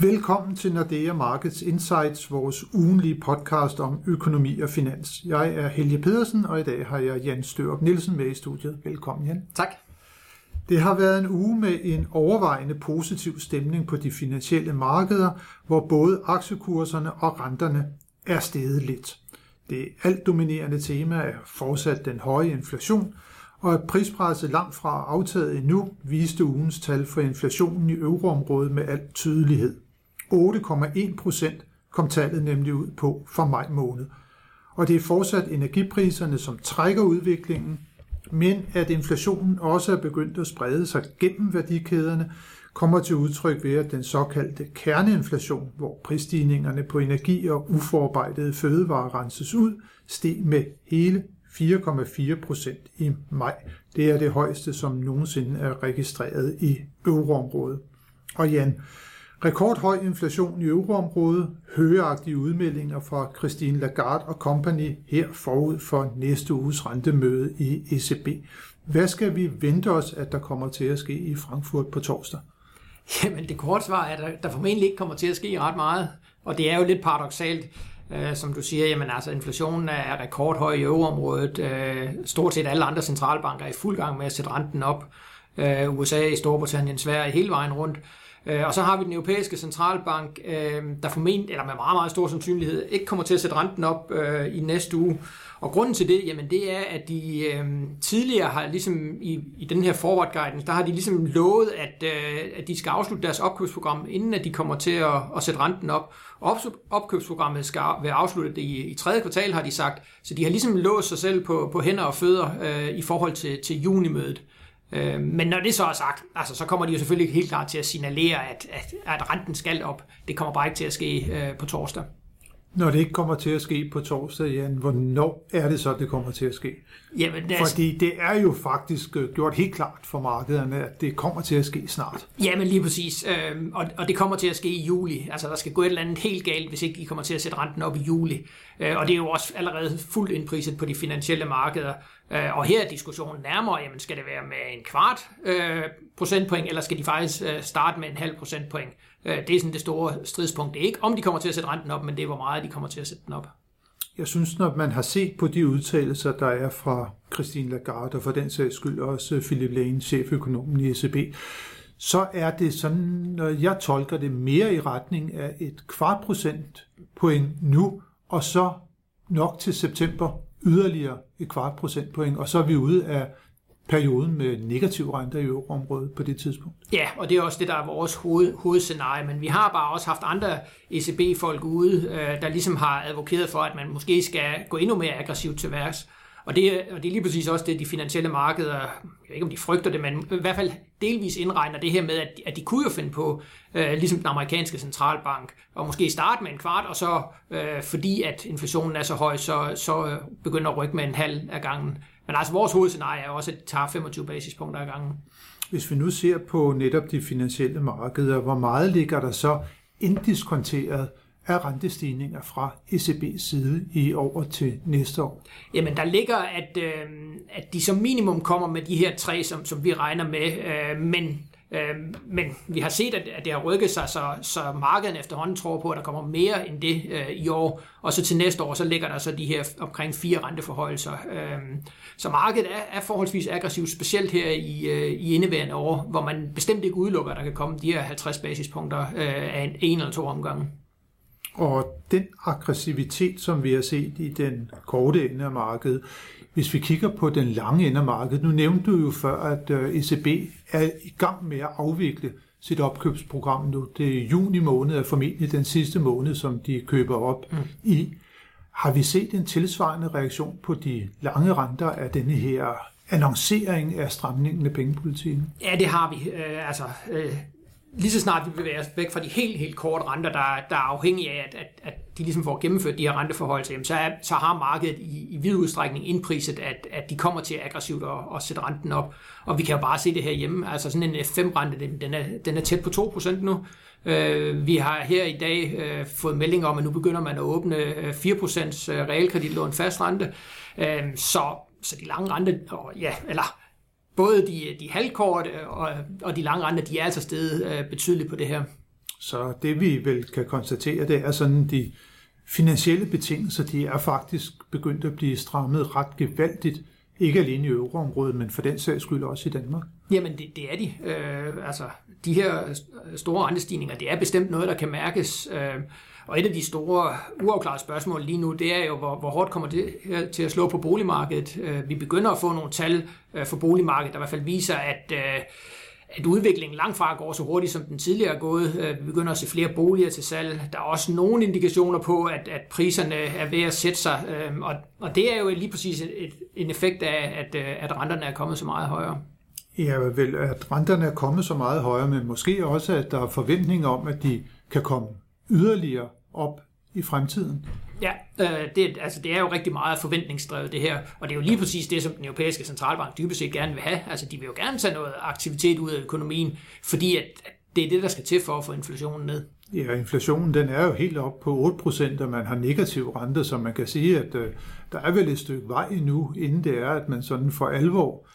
Velkommen til Nordea Markets Insights, vores ugenlige podcast om økonomi og finans. Jeg er Helge Pedersen, og i dag har jeg Jan Størup Nielsen med i studiet. Velkommen, Jan. Tak. Det har været en uge med en overvejende positiv stemning på de finansielle markeder, hvor både aktiekurserne og renterne er steget lidt. Det alt dominerende tema er fortsat den høje inflation, og at prispresset langt fra aftaget endnu, viste ugens tal for inflationen i euroområdet med al tydelighed. 8,1 procent kom tallet nemlig ud på for maj måned. Og det er fortsat energipriserne, som trækker udviklingen, men at inflationen også er begyndt at sprede sig gennem værdikæderne, kommer til udtryk ved, at den såkaldte kerneinflation, hvor prisstigningerne på energi og uforarbejdede fødevarer renses ud, steg med hele 4,4 procent i maj. Det er det højeste, som nogensinde er registreret i euroområdet. Og Jan, rekordhøj inflation i euroområdet, højeagtige udmeldinger fra Christine Lagarde og company her forud for næste uges rentemøde i ECB. Hvad skal vi vente os, at der kommer til at ske i Frankfurt på torsdag? Jamen det korte svar er, at der, der formentlig ikke kommer til at ske ret meget. Og det er jo lidt paradoxalt, øh, som du siger, jamen altså inflationen er rekordhøj i euroområdet. Øh, stort set alle andre centralbanker er i fuld gang med at sætte renten op. Øh, USA, Storbritannien, Sverige, hele vejen rundt. Øh, og så har vi den europæiske centralbank, øh, der formentlig, eller med meget, meget stor sandsynlighed, ikke kommer til at sætte renten op øh, i næste uge. Og grunden til det, jamen det er, at de øh, tidligere har ligesom i, i den her forward guidance, der har de ligesom lovet, at, øh, at de skal afslutte deres opkøbsprogram, inden at de kommer til at, at sætte renten op. Op, opkøbsprogrammet skal være afsluttet i, i tredje kvartal, har de sagt. Så de har ligesom låst sig selv på, på hænder og fødder øh, i forhold til, til junimødet. Øh, men når det så er sagt, altså, så kommer de jo selvfølgelig helt klart til at signalere, at, at, at renten skal op. Det kommer bare ikke til at ske øh, på torsdag. Når det ikke kommer til at ske på torsdag, Jan, hvornår er det så, det kommer til at ske? Jamen, det er... Fordi det er jo faktisk øh, gjort helt klart for markederne, at det kommer til at ske snart. Jamen lige præcis, øhm, og, det kommer til at ske i juli. Altså der skal gå et eller andet helt galt, hvis ikke de kommer til at sætte renten op i juli. Øh, og det er jo også allerede fuldt indpriset på de finansielle markeder. Øh, og her er diskussionen nærmere, jamen skal det være med en kvart procentpoint, eller skal de faktisk starte med en halv procentpoint? Øh, det er sådan det store stridspunkt. Det er ikke, om de kommer til at sætte renten op, men det er, hvor meget de kommer til at sætte den op. Jeg synes, når man har set på de udtalelser, der er fra Christine Lagarde, og for den sags skyld også Philip Lane, cheføkonomen i ECB, så er det sådan, når jeg tolker det mere i retning af et kvart procent point nu, og så nok til september yderligere et kvart procentpoint, og så er vi ude af perioden med negativ renter i euroområdet på det tidspunkt. Ja, og det er også det, der er vores hoved, hovedscenarie, men vi har bare også haft andre ECB-folk ude, øh, der ligesom har advokeret for, at man måske skal gå endnu mere aggressivt til værks. Og det, og det er lige præcis også det, de finansielle markeder, jeg ved ikke om de frygter det, men i hvert fald delvis indregner det her med, at, at de kunne jo finde på, øh, ligesom den amerikanske centralbank, og måske starte med en kvart, og så øh, fordi at inflationen er så høj, så, så øh, begynder at rykke med en halv af gangen. Men altså vores hovedscenarie er også, at det tager 25 basispunkter af gangen. Hvis vi nu ser på netop de finansielle markeder, hvor meget ligger der så inddiskonteret af rentestigninger fra ECB's side i over til næste år? Jamen, der ligger, at, øh, at de som minimum kommer med de her tre, som, som vi regner med, øh, men Øh, men vi har set, at, at det har rykket sig, så, så markedet efterhånden tror på, at der kommer mere end det øh, i år. Og så til næste år, så ligger der så de her omkring fire renteforholdelser. Øh, så markedet er, er forholdsvis aggressivt, specielt her i, øh, i indeværende år, hvor man bestemt ikke udelukker, at der kan komme de her 50 basispunkter øh, af en, en eller to omgange. Og den aggressivitet, som vi har set i den korte ende af markedet, hvis vi kigger på den lange ende af markedet, nu nævnte du jo før, at øh, ECB er i gang med at afvikle sit opkøbsprogram nu. Det er juni måned, er formentlig den sidste måned, som de køber op mm. i. Har vi set en tilsvarende reaktion på de lange renter af denne her annoncering af stramningen af pengepolitikken? Ja, det har vi. Øh, altså, øh, lige så snart vi bevæger os væk fra de helt, helt korte renter, der, der er afhængige af, at, at, at de ligesom får gennemført de her renteforhold, så, så, er, så har markedet i, i vid udstrækning indpriset, at, at de kommer til aggressivt at, at sætte renten op. Og vi kan jo bare se det her hjemme. Altså sådan en F5-rente, den, den, er, den er tæt på 2% nu. Øh, vi har her i dag øh, fået melding om, at nu begynder man at åbne øh, 4% øh, realkreditlån realkreditlån fastrente. Øh, så, så de lange rente, ja, eller både de, de halvkorte øh, og, og de lange renter, de er altså steget øh, betydeligt på det her. Så det vi vel kan konstatere, det er sådan, de finansielle betingelser, de er faktisk begyndt at blive strammet ret gevaldigt ikke alene i euroområdet, men for den sags skyld også i Danmark. Jamen, det, det er de. Øh, altså, de her store rentestigninger, det er bestemt noget, der kan mærkes. Øh, og et af de store uafklarede spørgsmål lige nu, det er jo, hvor, hvor hårdt kommer det her til at slå på boligmarkedet. Øh, vi begynder at få nogle tal øh, for boligmarkedet, der i hvert fald viser, at øh, at udviklingen langt fra går så hurtigt, som den tidligere er gået. Øh, vi begynder at se flere boliger til salg. Der er også nogle indikationer på, at, at priserne er ved at sætte sig, øhm, og, og det er jo lige præcis et, en effekt af, at, øh, at renterne er kommet så meget højere. Ja, vel, at renterne er kommet så meget højere, men måske også, at der er forventninger om, at de kan komme yderligere op i fremtiden. Ja, øh, det, altså det er jo rigtig meget forventningsdrevet det her, og det er jo lige præcis det, som den europæiske centralbank dybest set gerne vil have. Altså de vil jo gerne tage noget aktivitet ud af økonomien, fordi at, at det er det, der skal til for at få inflationen ned. Ja, inflationen den er jo helt op på 8%, og man har negativ rente, så man kan sige, at øh, der er vel et stykke vej endnu, inden det er, at man sådan for alvor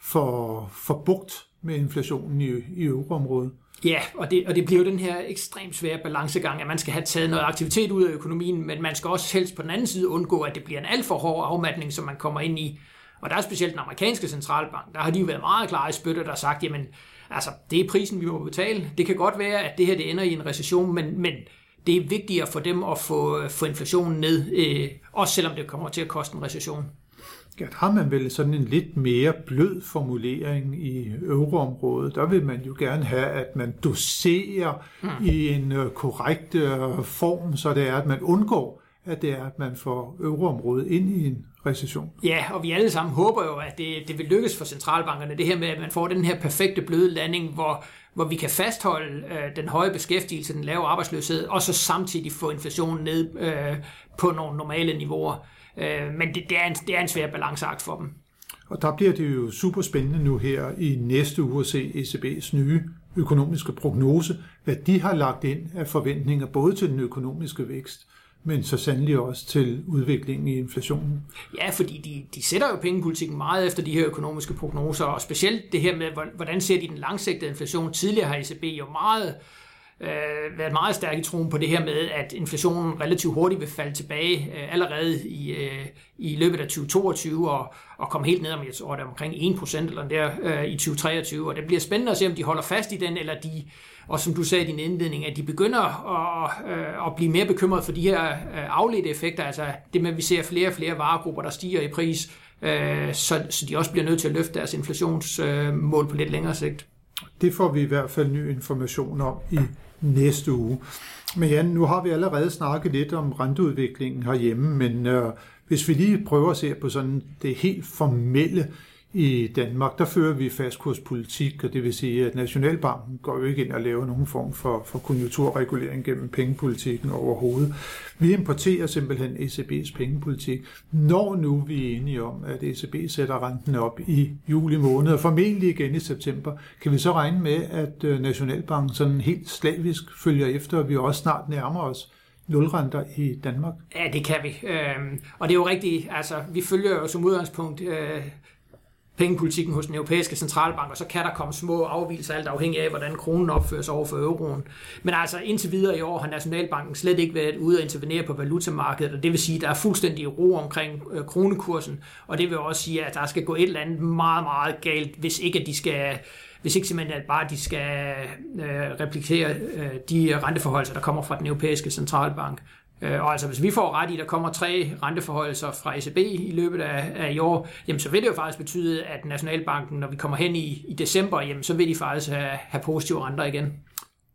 for, for bugt med inflationen i, i euroområdet. Ja, og det, og det bliver jo den her ekstremt svære balancegang, at man skal have taget noget aktivitet ud af økonomien, men man skal også helst på den anden side undgå, at det bliver en alt for hård afmatning, som man kommer ind i. Og der er specielt den amerikanske centralbank, der har de jo været meget klare i spytter, der har sagt, jamen, altså, det er prisen, vi må betale. Det kan godt være, at det her det ender i en recession, men, men det er vigtigere for dem at få, få inflationen ned, øh, også selvom det kommer til at koste en recession. Der har man vel sådan en lidt mere blød formulering i euroområdet. Der vil man jo gerne have, at man doserer mm. i en øh, korrekt øh, form, så det er, at man undgår, at det er, at man får euroområdet ind i en recession. Ja, og vi alle sammen håber jo, at det, det vil lykkes for centralbankerne, det her med, at man får den her perfekte bløde landing, hvor, hvor vi kan fastholde øh, den høje beskæftigelse, den lave arbejdsløshed, og så samtidig få inflationen ned øh, på nogle normale niveauer. Øh, men det, det, er en, det er en svær balanceakt for dem. Og der bliver det jo super spændende nu her i næste uge at se ECB's nye økonomiske prognose, hvad de har lagt ind af forventninger både til den økonomiske vækst, men så sandelig også til udviklingen i inflationen. Ja, fordi de, de sætter jo pengepolitikken meget efter de her økonomiske prognoser, og specielt det her med, hvordan ser de den langsigtede inflation. Tidligere har ECB jo meget øh, været meget stærk i troen på det her med, at inflationen relativt hurtigt vil falde tilbage øh, allerede i, øh, i løbet af 2022 og, og komme helt ned om, jeg tror, det er omkring 1% eller der øh, i 2023. Og det bliver spændende at se, om de holder fast i den, eller de, og som du sagde i din indledning, at de begynder at, øh, at blive mere bekymret for de her øh, afledte effekter, altså det med, at vi ser flere og flere varegrupper, der stiger i pris, øh, så, så de også bliver nødt til at løfte deres inflationsmål øh, på lidt længere sigt. Det får vi i hvert fald ny information om i næste uge. Men Jan, nu har vi allerede snakket lidt om renteudviklingen herhjemme, men øh, hvis vi lige prøver at se på sådan det helt formelle i Danmark, der fører vi fastkurspolitik, og det vil sige, at Nationalbanken går jo ikke ind og laver nogen form for, for konjunkturregulering gennem pengepolitikken overhovedet. Vi importerer simpelthen ECB's pengepolitik, når nu vi er enige om, at ECB sætter renten op i juli måned, og formentlig igen i september, kan vi så regne med, at øh, Nationalbanken sådan helt slavisk følger efter, og vi også snart nærmer os nulrenter i Danmark? Ja, det kan vi. Øhm, og det er jo rigtigt, altså vi følger jo som udgangspunkt øh, pengepolitikken hos den europæiske centralbank, og så kan der komme små afvielser, alt afhængig af, hvordan kronen opfører sig over for euroen. Men altså indtil videre i år har Nationalbanken slet ikke været ude at intervenere på valutamarkedet, og det vil sige, at der er fuldstændig ro omkring øh, kronekursen, og det vil også sige, at der skal gå et eller andet meget, meget galt, hvis ikke at de skal hvis ikke simpelthen at bare de skal øh, replikere øh, de renteforhold, der kommer fra den europæiske centralbank. Øh, og altså hvis vi får ret i, at der kommer tre renteforholdelser fra ECB i løbet af, af i år, jamen så vil det jo faktisk betyde, at Nationalbanken, når vi kommer hen i, i december, jamen så vil de faktisk have, have positive renter igen.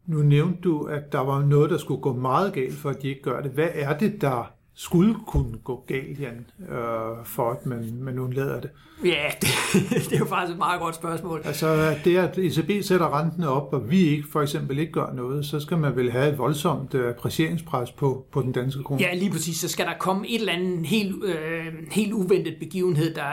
Nu nævnte du, at der var noget, der skulle gå meget galt, for at de ikke gør det. Hvad er det, der skulle kunne gå galt, Jan, øh, for at man, man undlader det? Ja, det, det er jo faktisk et meget godt spørgsmål. Altså det, at ECB sætter renten op, og vi ikke for eksempel ikke gør noget, så skal man vel have et voldsomt øh, apprecieringspres på, på den danske krone? Ja, lige præcis. Så skal der komme et eller andet helt, øh, helt uventet begivenhed, der,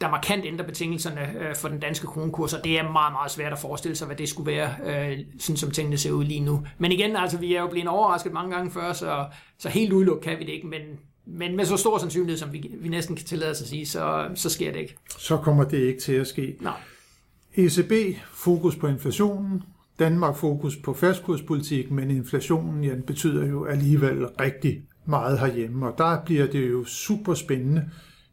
der markant ændrer betingelserne øh, for den danske kronekurs, og det er meget, meget svært at forestille sig, hvad det skulle være, øh, sådan som tingene ser ud lige nu. Men igen, altså, vi er jo blevet overrasket mange gange før, så, så helt udelukket kan vi det ikke, men, men med så stor sandsynlighed, som vi, vi næsten kan tillade os at sige, så, så sker det ikke. Så kommer det ikke til at ske. Nej. ECB, fokus på inflationen, Danmark fokus på fastkurspolitik, men inflationen ja, betyder jo alligevel rigtig meget herhjemme, og der bliver det jo super spændende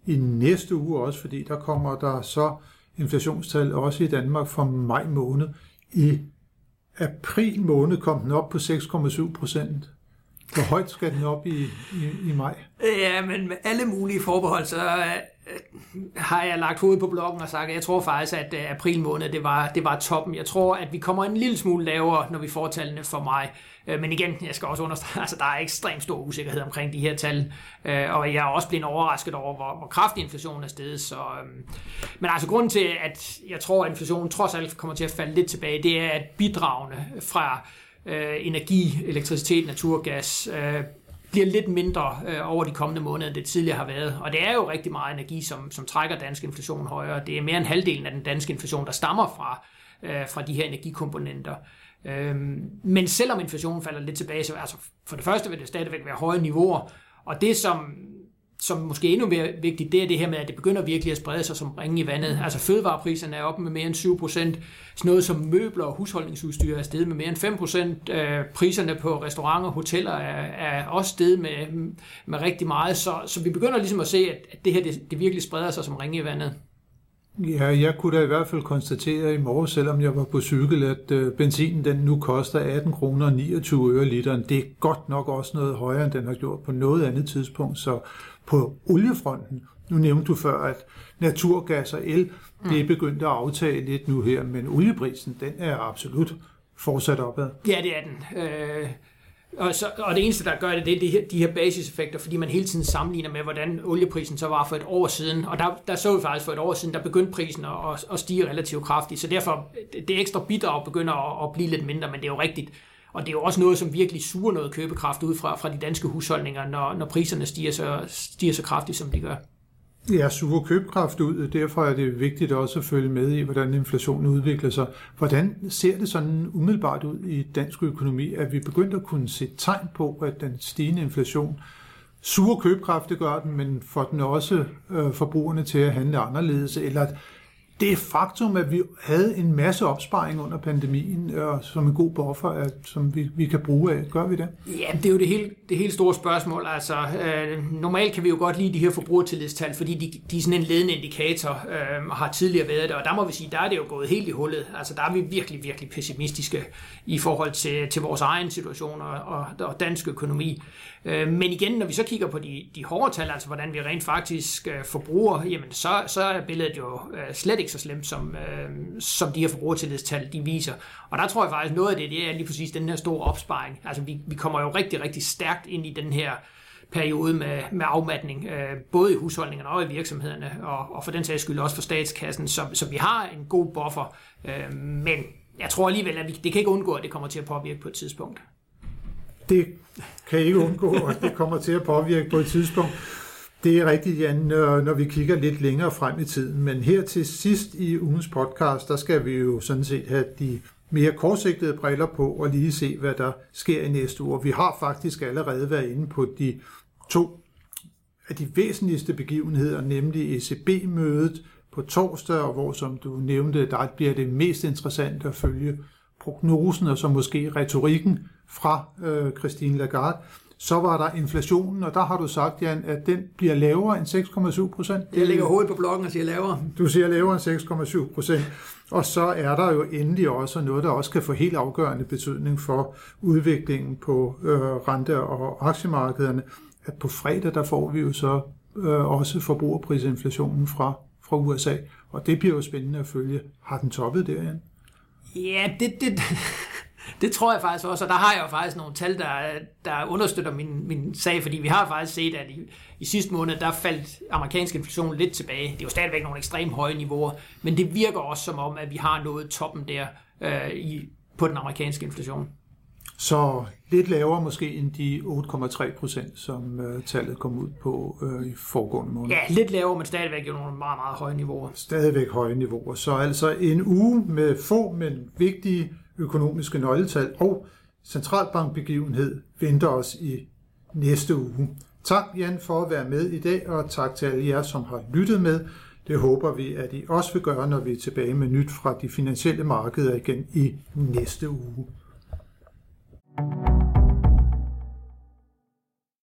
i næste uge også, fordi der kommer der så inflationstal også i Danmark fra maj måned. I april måned kom den op på 6,7 procent. Hvor højt skal den op i, i, i maj? Ja, men med alle mulige forbehold, så Øh, har jeg lagt hovedet på blokken og sagt, at jeg tror faktisk, at øh, april måned, det var, det var toppen. Jeg tror, at vi kommer en lille smule lavere, når vi får tallene for mig. Øh, men igen, jeg skal også understrege, altså der er ekstremt stor usikkerhed omkring de her tal, og jeg er også blevet overrasket over, hvor, hvor kraftig inflationen er steget. Så, øhm, men altså grunden til, at jeg tror, at inflationen trods alt kommer til at falde lidt tilbage, det er, at bidragene fra energi, elektricitet, naturgas, bliver lidt mindre øh, over de kommende måneder, end det tidligere har været. Og det er jo rigtig meget energi, som, som trækker dansk inflation højere. Det er mere end halvdelen af den danske inflation, der stammer fra, øh, fra de her energikomponenter. Øhm, men selvom inflationen falder lidt tilbage, så altså for det første vil det stadigvæk være høje niveauer. Og det, som som måske endnu mere vigtigt, det er det her med, at det begynder virkelig at sprede sig som ringe i vandet. Altså fødevarepriserne er oppe med mere end 7 procent. Sådan noget som møbler og husholdningsudstyr er steget med mere end 5 procent. Øh, priserne på restauranter og hoteller er, er også steget med, med rigtig meget. Så, så vi begynder ligesom at se, at det her det, det virkelig spreder sig som ringe i vandet. Ja, jeg kunne da i hvert fald konstatere i morgen, selvom jeg var på cykel, at øh, benzinen den nu koster 18 kroner 29 øre literen. Det er godt nok også noget højere, end den har gjort på noget andet tidspunkt. Så på oliefronten, nu nævnte du før, at naturgas og el, det er mm. begyndt at aftage lidt nu her, men olieprisen, den er absolut fortsat opad. Ja, det er den. Øh, og, så, og det eneste, der gør det, det er de her, de her basiseffekter, fordi man hele tiden sammenligner med, hvordan olieprisen så var for et år siden. Og der, der så vi faktisk for et år siden, der begyndte prisen at, at stige relativt kraftigt. Så derfor, det ekstra bidrag begynder at, at blive lidt mindre, men det er jo rigtigt. Og det er jo også noget, som virkelig suger noget købekraft ud fra, fra de danske husholdninger, når, når priserne stiger så, stiger så kraftigt, som de gør. Ja, suger købekraft ud. Derfor er det vigtigt også at følge med i, hvordan inflationen udvikler sig. Hvordan ser det sådan umiddelbart ud i dansk økonomi, at vi begyndt at kunne se tegn på, at den stigende inflation suger købekraft, det gør den, men får den også øh, forbrugerne til at handle anderledes, eller at det faktum, at vi havde en masse opsparing under pandemien, og som en god buffer, at, som vi, vi kan bruge af. Gør vi det? Ja, det er jo det helt, det helt store spørgsmål. Altså, øh, normalt kan vi jo godt lide de her forbrugertillidstal, fordi de, de er sådan en ledende indikator, øh, har tidligere været det, og der må vi sige, der er det jo gået helt i hullet. Altså, der er vi virkelig, virkelig pessimistiske i forhold til, til vores egen situation og, og, og dansk økonomi. Øh, men igen, når vi så kigger på de, de hårde tal, altså hvordan vi rent faktisk øh, forbruger, jamen så, så er billedet jo øh, slet ikke så slemt, som, øh, som de her forbrugertillidstal de viser. Og der tror jeg faktisk, noget af det, det er lige præcis den her store opsparing. Altså vi, vi kommer jo rigtig, rigtig stærkt ind i den her periode med, med afmatning, øh, både i husholdningerne og i virksomhederne, og, og for den sags skyld også for statskassen. Så, så vi har en god buffer, øh, men jeg tror alligevel, at vi, det kan ikke undgå, at det kommer til at påvirke på et tidspunkt det kan ikke undgå, at det kommer til at påvirke på et tidspunkt. Det er rigtigt, Jan, når vi kigger lidt længere frem i tiden. Men her til sidst i ugens podcast, der skal vi jo sådan set have de mere kortsigtede briller på og lige se, hvad der sker i næste uge. Vi har faktisk allerede været inde på de to af de væsentligste begivenheder, nemlig ECB-mødet på torsdag, og hvor, som du nævnte, der bliver det mest interessante at følge prognosen og så måske retorikken fra øh, Christine Lagarde. Så var der inflationen, og der har du sagt, Jan, at den bliver lavere end 6,7 procent. Jeg lægger hovedet på blokken og siger lavere. Du siger lavere end 6,7 procent. Og så er der jo endelig også noget, der også kan få helt afgørende betydning for udviklingen på øh, rente- og aktiemarkederne. At på fredag, der får vi jo så øh, også forbrugerprisinflationen fra, fra USA. Og det bliver jo spændende at følge. Har den toppet der, Jan? Ja, det, det, det tror jeg faktisk også, og der har jeg jo faktisk nogle tal, der, der understøtter min, min sag, fordi vi har faktisk set, at i, i sidste måned, der faldt amerikansk inflation lidt tilbage. Det er jo stadigvæk nogle ekstremt høje niveauer, men det virker også som om, at vi har nået toppen der øh, i, på den amerikanske inflation. Så lidt lavere måske end de 8,3 procent, som uh, tallet kom ud på uh, i foregående måned. Ja, lidt lavere, men stadigvæk jo nogle meget, meget høje niveauer. Stadigvæk høje niveauer. Så altså en uge med få, men vigtige økonomiske nøgletal og centralbankbegivenhed venter os i næste uge. Tak Jan for at være med i dag, og tak til alle jer, som har lyttet med. Det håber vi, at I også vil gøre, når vi er tilbage med nyt fra de finansielle markeder igen i næste uge. thank you